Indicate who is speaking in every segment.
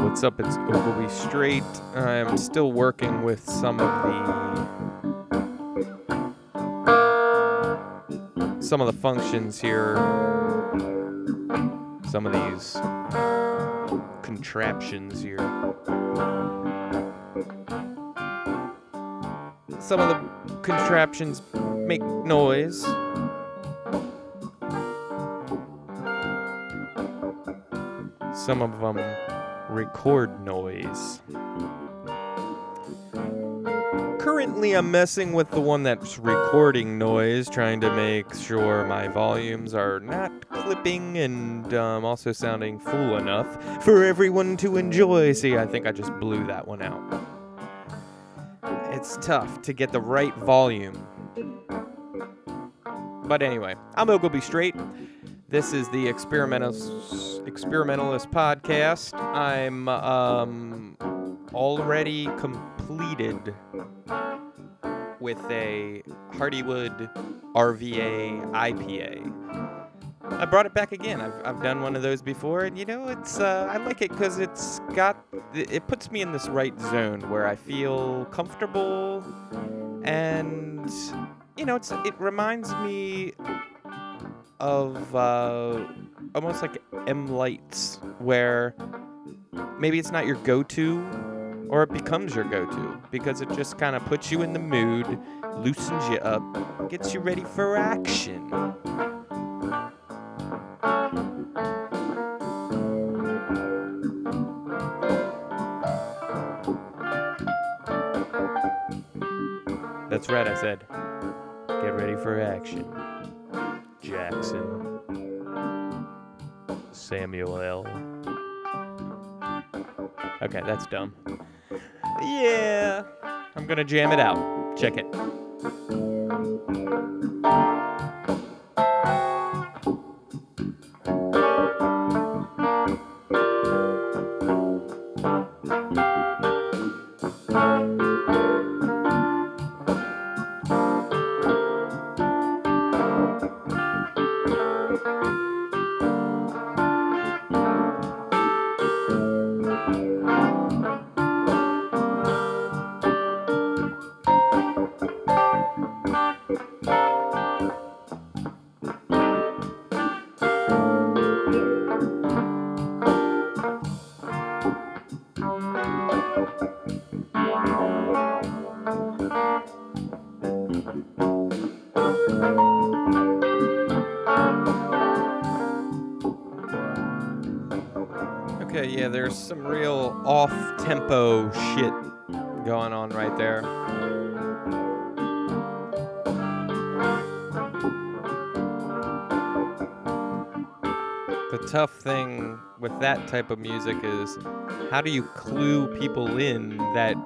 Speaker 1: What's up? It's Ogilvy Straight. I'm still working with some of the some of the functions here. Some of these contraptions here. Some of the contraptions make noise. Some of them record noise. Currently, I'm messing with the one that's recording noise, trying to make sure my volumes are not clipping and um, also sounding full enough for everyone to enjoy. See, I think I just blew that one out. It's tough to get the right volume. But anyway, I'm Ogilvy Straight. This is the Experimentalist, Experimentalist podcast. I'm um, already completed with a Hardywood RVA IPA. I brought it back again. I've, I've done one of those before, and you know, it's uh, I like it because it's got it puts me in this right zone where I feel comfortable, and you know, it's it reminds me of uh, almost like M lights, where maybe it's not your go-to, or it becomes your go-to because it just kind of puts you in the mood, loosens you up, gets you ready for action. That's right, I said. Get ready for action. Jackson. Samuel L. Okay, that's dumb. Yeah, I'm gonna jam it out. Check it. There's some real off tempo shit going on right there. The tough thing with that type of music is how do you clue people in that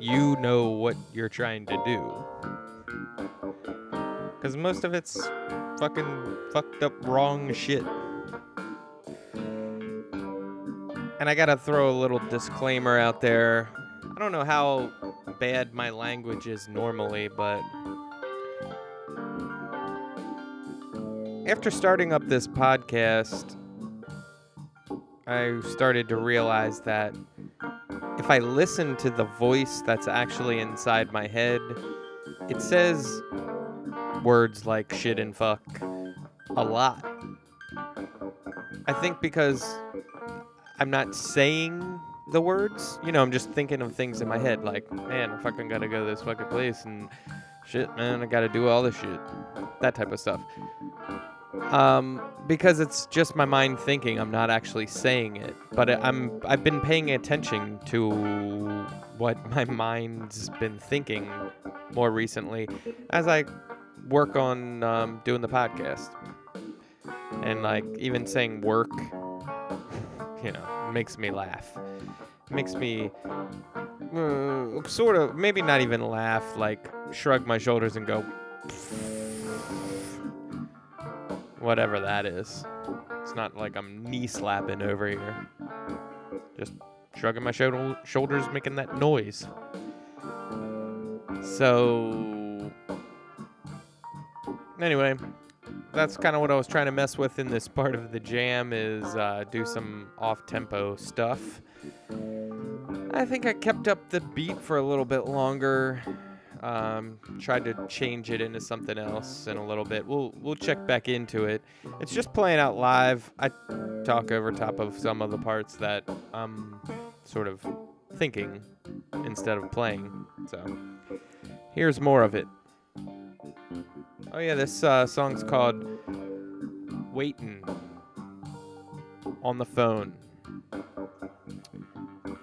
Speaker 1: you know what you're trying to do? Because most of it's fucking fucked up wrong shit. And I gotta throw a little disclaimer out there. I don't know how bad my language is normally, but after starting up this podcast, I started to realize that if I listen to the voice that's actually inside my head, it says words like shit and fuck a lot. I think because I'm not saying the words. You know, I'm just thinking of things in my head, like, man, I fucking gotta go to this fucking place and shit, man, I gotta do all this shit. That type of stuff. Um, because it's just my mind thinking. I'm not actually saying it, but I'm. I've been paying attention to what my mind's been thinking more recently as I work on um, doing the podcast, and like even saying work you know, makes me laugh. Makes me uh, sort of, maybe not even laugh, like shrug my shoulders and go, whatever that is. It's not like I'm knee slapping over here. Just shrugging my shou- shoulders, making that noise. So, anyway, that's kind of what I was trying to mess with in this part of the jam is uh, do some off-tempo stuff. I think I kept up the beat for a little bit longer. Um, tried to change it into something else in a little bit. We'll we'll check back into it. It's just playing out live. I talk over top of some of the parts that I'm sort of thinking instead of playing. So here's more of it. Oh yeah, this uh, song's called "Waitin' on the Phone."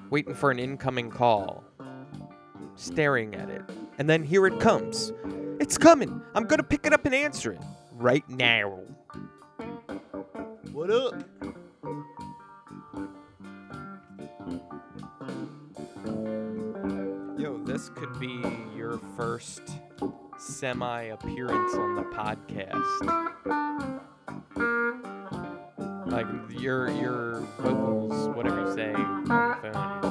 Speaker 1: Waiting for an incoming call. Staring at it. And then here it comes. It's coming. I'm gonna pick it up and answer it right now. What up? Yo, this could be your first semi appearance on the podcast. Like your your vocals, whatever you say phone,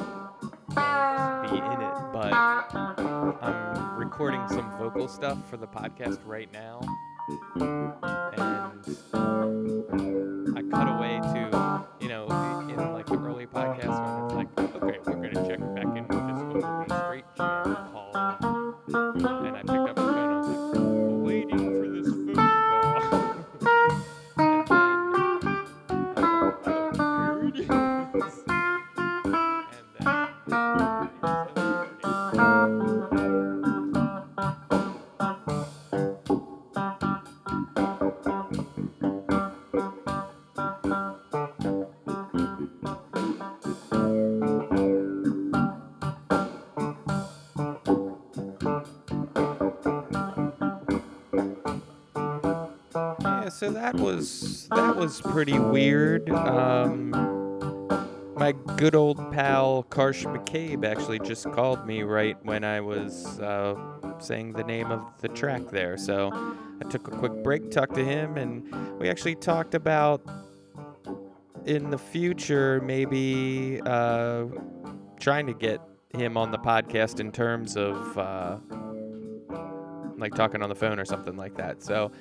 Speaker 1: be in it. But I'm recording some vocal stuff for the podcast right now, and so that was that was pretty weird. Um, my good old pal Karsh McCabe actually just called me right when I was uh, saying the name of the track there. So I took a quick break, talked to him, and we actually talked about in the future maybe uh, trying to get him on the podcast in terms of uh, like talking on the phone or something like that. So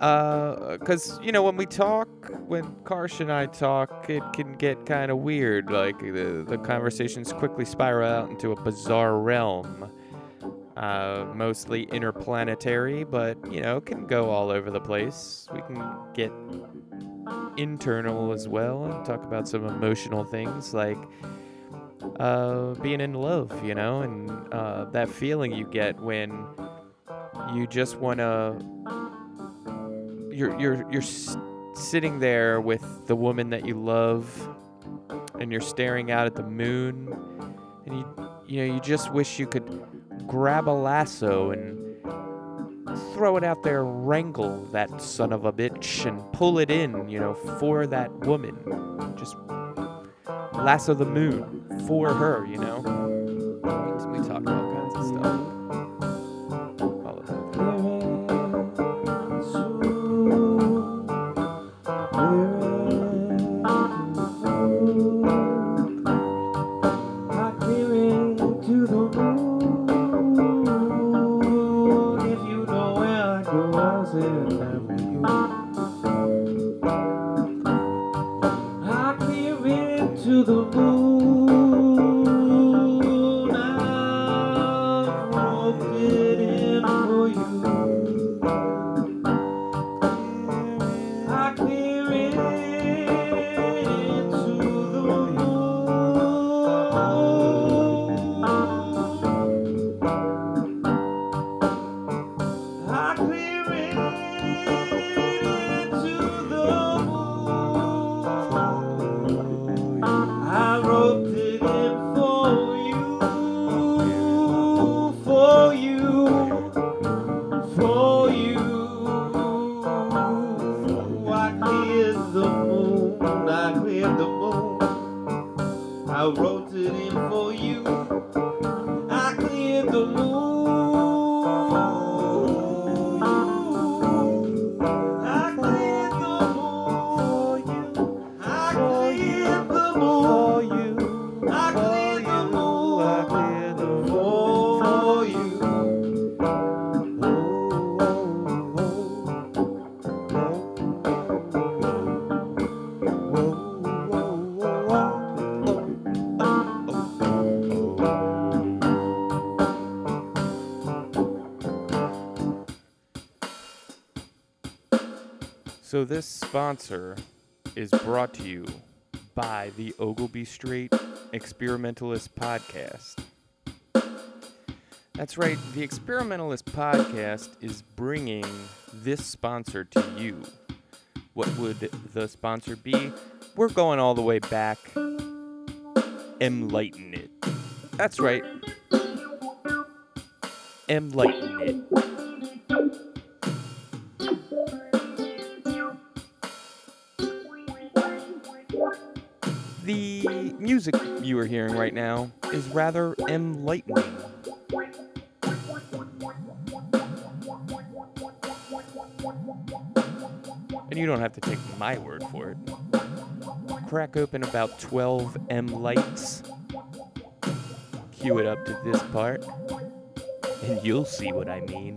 Speaker 1: because you know when we talk when karsh and i talk it can get kind of weird like the, the conversations quickly spiral out into a bizarre realm uh, mostly interplanetary but you know can go all over the place. We can get internal as well and talk about some emotional things like uh, being in love you know and uh, that feeling you get when you just want to you're you're you're sitting there with the woman that you love and you're staring out at the moon and you you know you just wish you could grab a lasso and throw it out there wrangle that son of a bitch and pull it in you know for that woman. Just lasso the moon for her you know? Talk all
Speaker 2: To
Speaker 1: So, this sponsor is brought to you by the Ogilby Street Experimentalist Podcast. That's right, the Experimentalist Podcast is bringing this sponsor to you. What would the sponsor be? We're going all the way back. Enlighten it. That's right. Enlighten it. Music you are hearing right now is rather enlightening. And you don't have to take my word for it. Crack open about 12 M lights, cue it up to this part, and you'll see what I mean.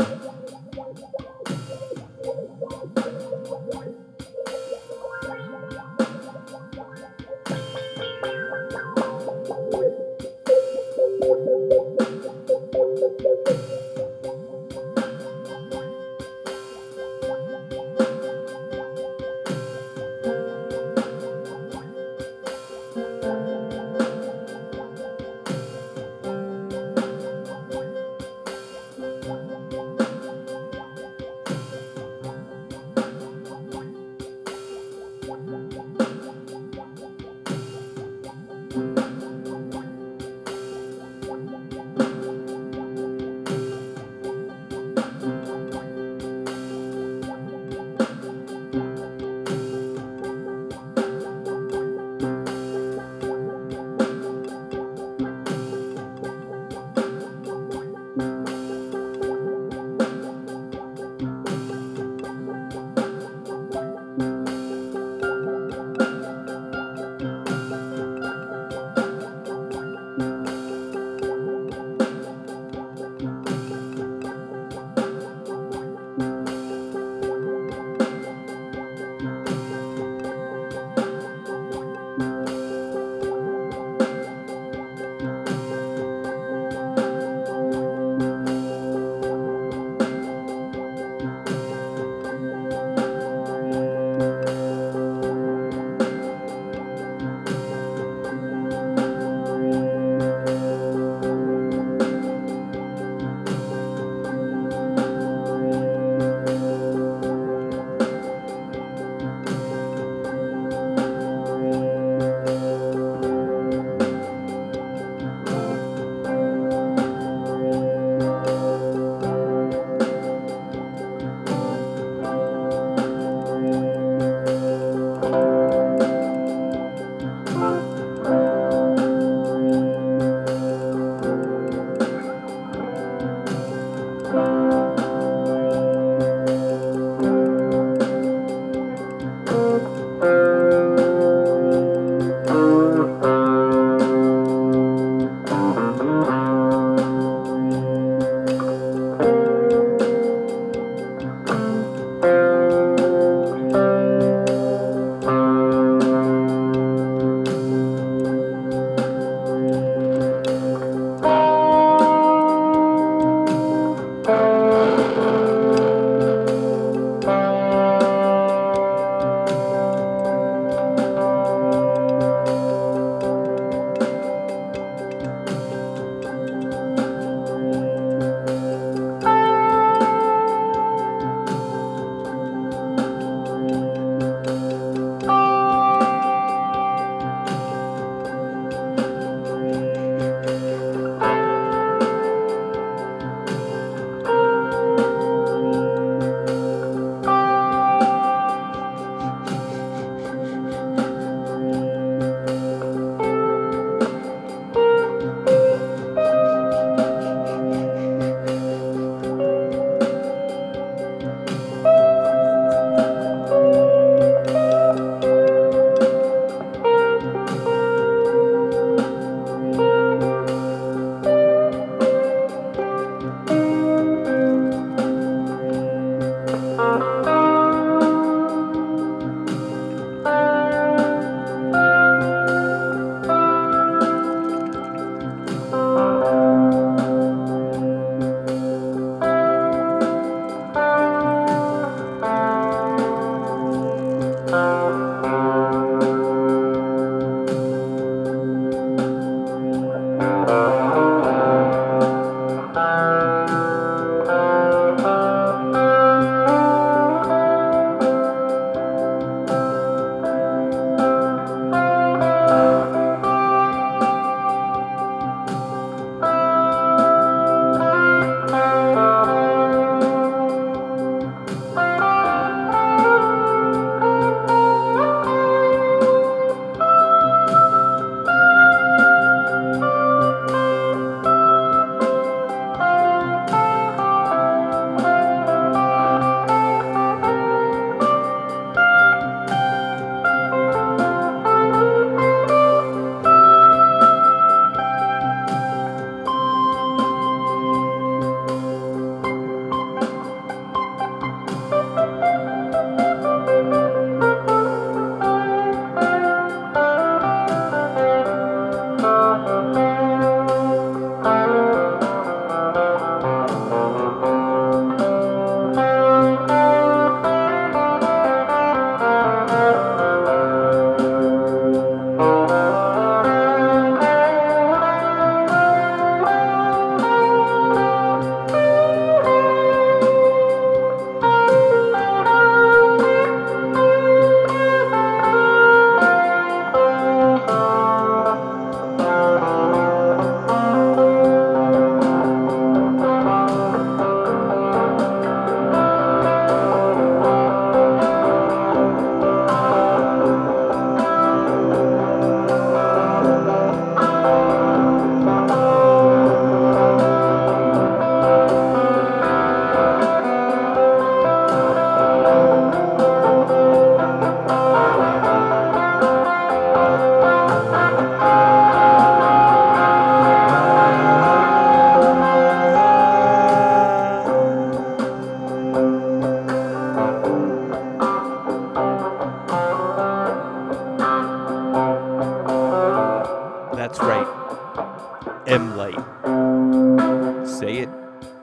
Speaker 1: Say it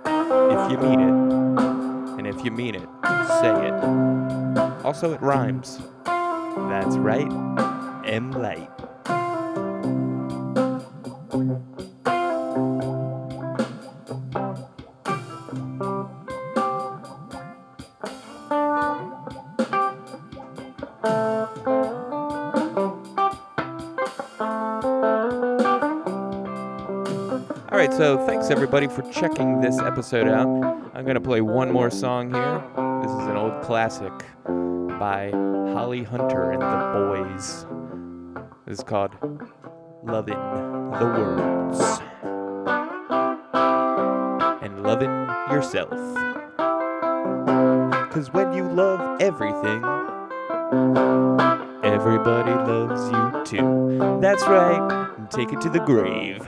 Speaker 1: if you mean it. And if you mean it, say it. Also, it rhymes. That's right. M light. Thanks everybody for checking this episode out. I'm going to play one more song here. This is an old classic by Holly Hunter and the Boys. This is called Lovin' the Words and Lovin' Yourself. Because when you love everything, everybody loves you too. That's right. Take it to the grave.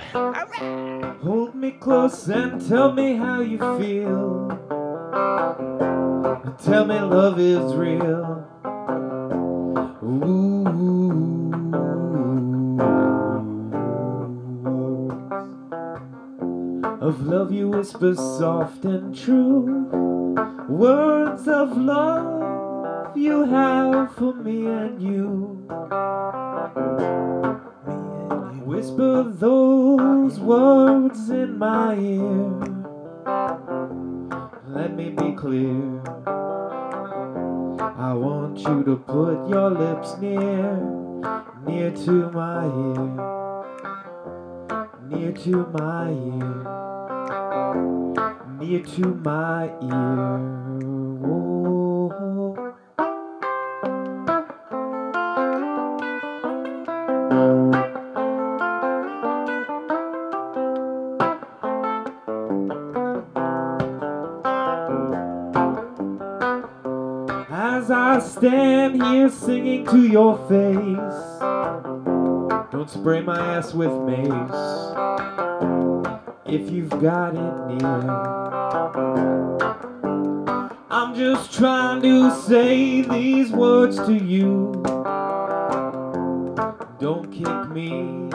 Speaker 2: Close and tell me how you feel. Tell me love is real. Ooh. Of love you whisper soft and true. Words of love you have for me and you. Whisper those words in my ear. Let me be clear. I want you to put your lips near, near to my ear, near to my ear, near to my ear. As I stand here singing to your face, don't spray my ass with mace if you've got it near. I'm just trying to say these words to you. Don't kick me in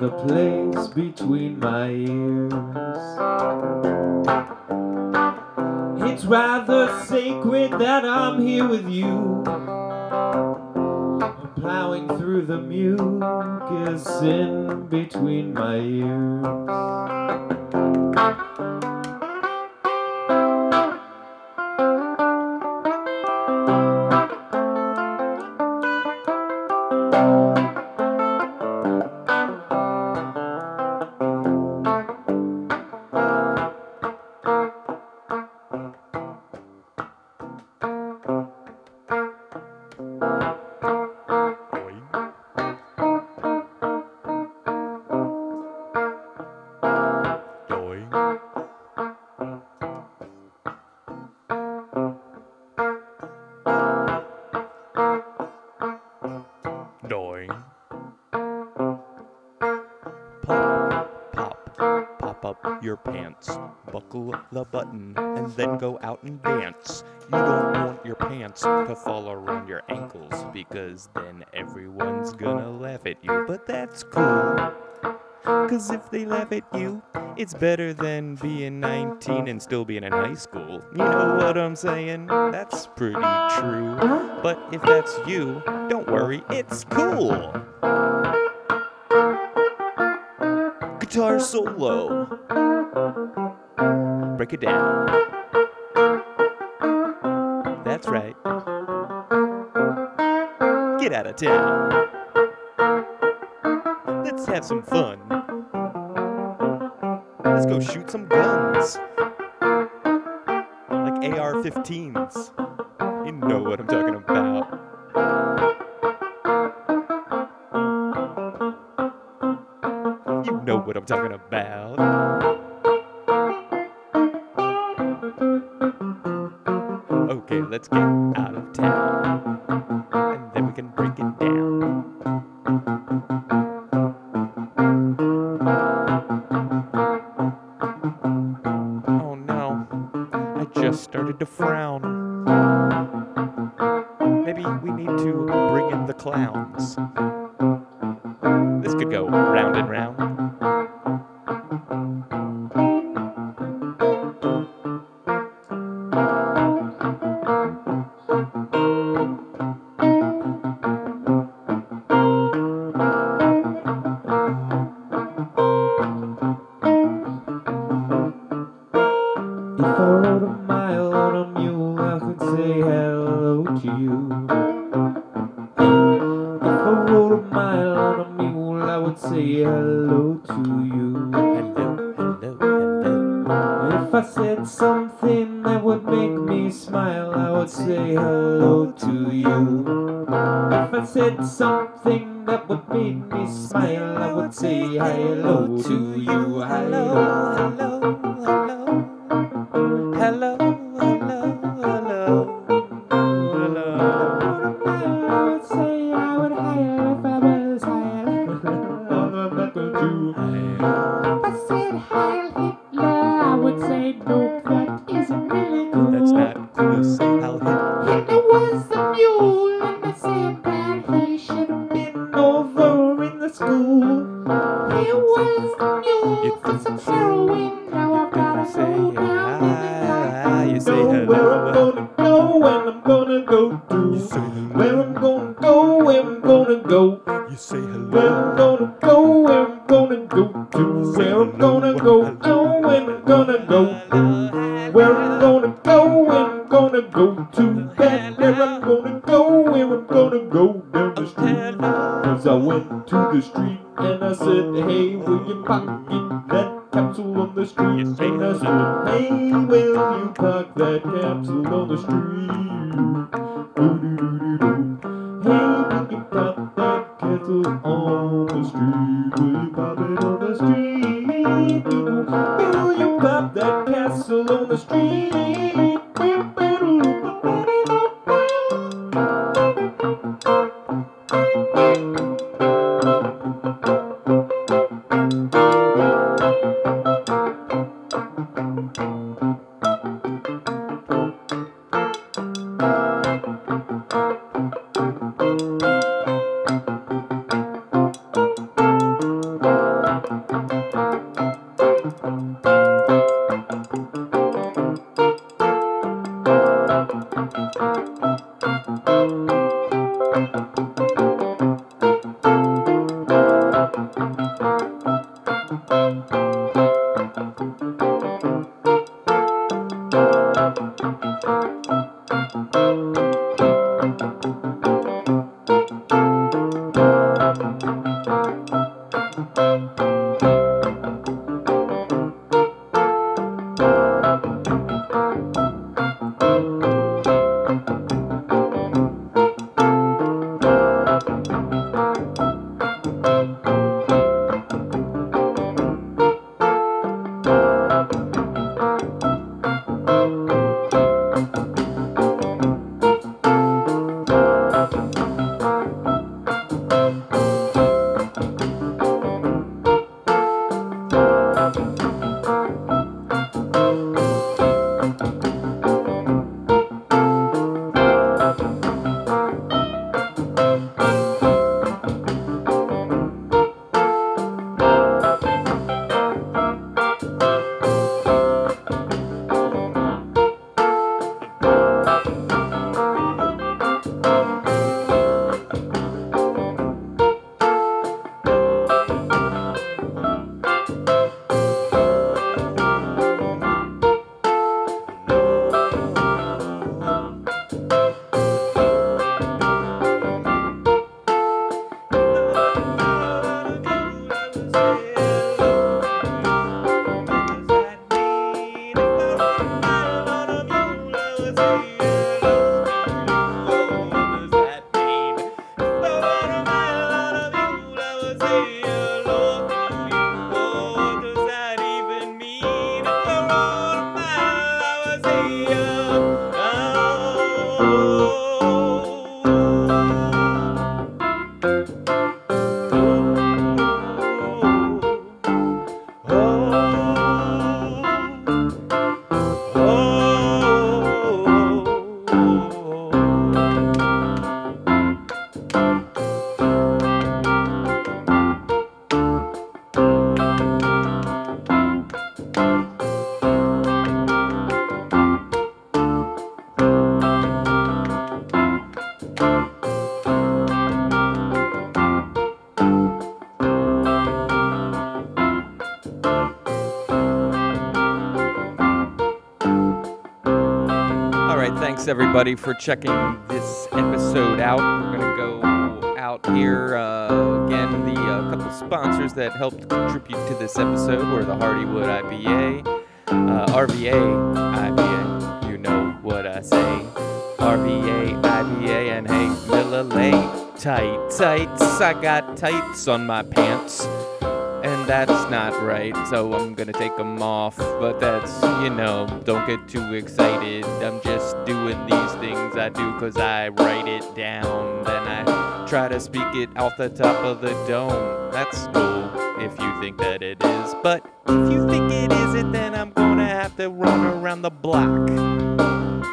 Speaker 2: the place between my ears. It's rather sacred that I'm here with you. I'm plowing through the mucus in between my ears.
Speaker 1: The button and then go out and dance. You don't want your pants to fall around your ankles because then everyone's gonna laugh at you. But that's cool. Cause if they laugh at you, it's better than being 19 and still being in high school. You know what I'm saying? That's pretty true. But if that's you, don't worry, it's cool. Guitar solo. Break it down. That's right. Get out of town. Let's have some fun. Let's go shoot some guns. Like AR 15s. You know what I'm talking about. You know what I'm talking about. Go round
Speaker 2: say hello to you. hello,
Speaker 1: Hello. hello,
Speaker 2: the street and I said, hey, will you pocket that capsule on the street? And I said, hey, will you park that capsule on the street? Hey, will you pop that capsule on the street? Will you pop it on the street?
Speaker 1: Música everybody for checking this episode out. We're gonna go out here uh, again. The uh, couple sponsors that helped contribute to this episode were the Hardywood IPA, uh, RVA IPA. You know what I say. RVA IPA and hey Miller Lite tight tights. I got tights on my pants that's not right, so I'm gonna take them off. But that's, you know, don't get too excited. I'm just doing these things I do because I write it down. Then I try to speak it off the top of the dome. That's cool if you think that it is. But if you think it isn't, then I'm gonna have to run around the block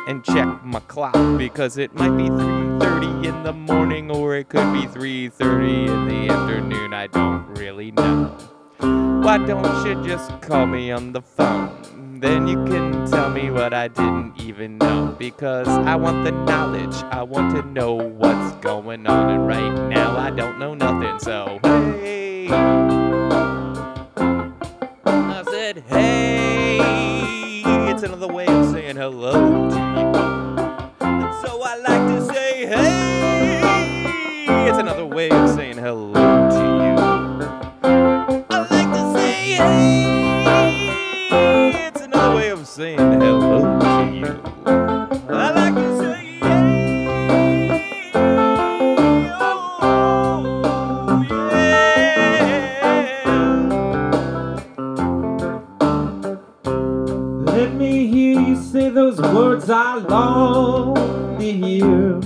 Speaker 1: and check my clock because it might be 3:30 in the morning or it could be 3:30 in the afternoon. I don't really know. Why don't you just call me on the phone? Then you can tell me what I didn't even know because I want the knowledge. I want to know what's going on and right now I don't know nothing. So, hey. I said, hey. It's another way of saying hello to you. And so I like to say, hey. It's another way of saying saying hello to you. I like to say, hey. Oh, yeah.
Speaker 2: Let me hear you say those words I long to hear.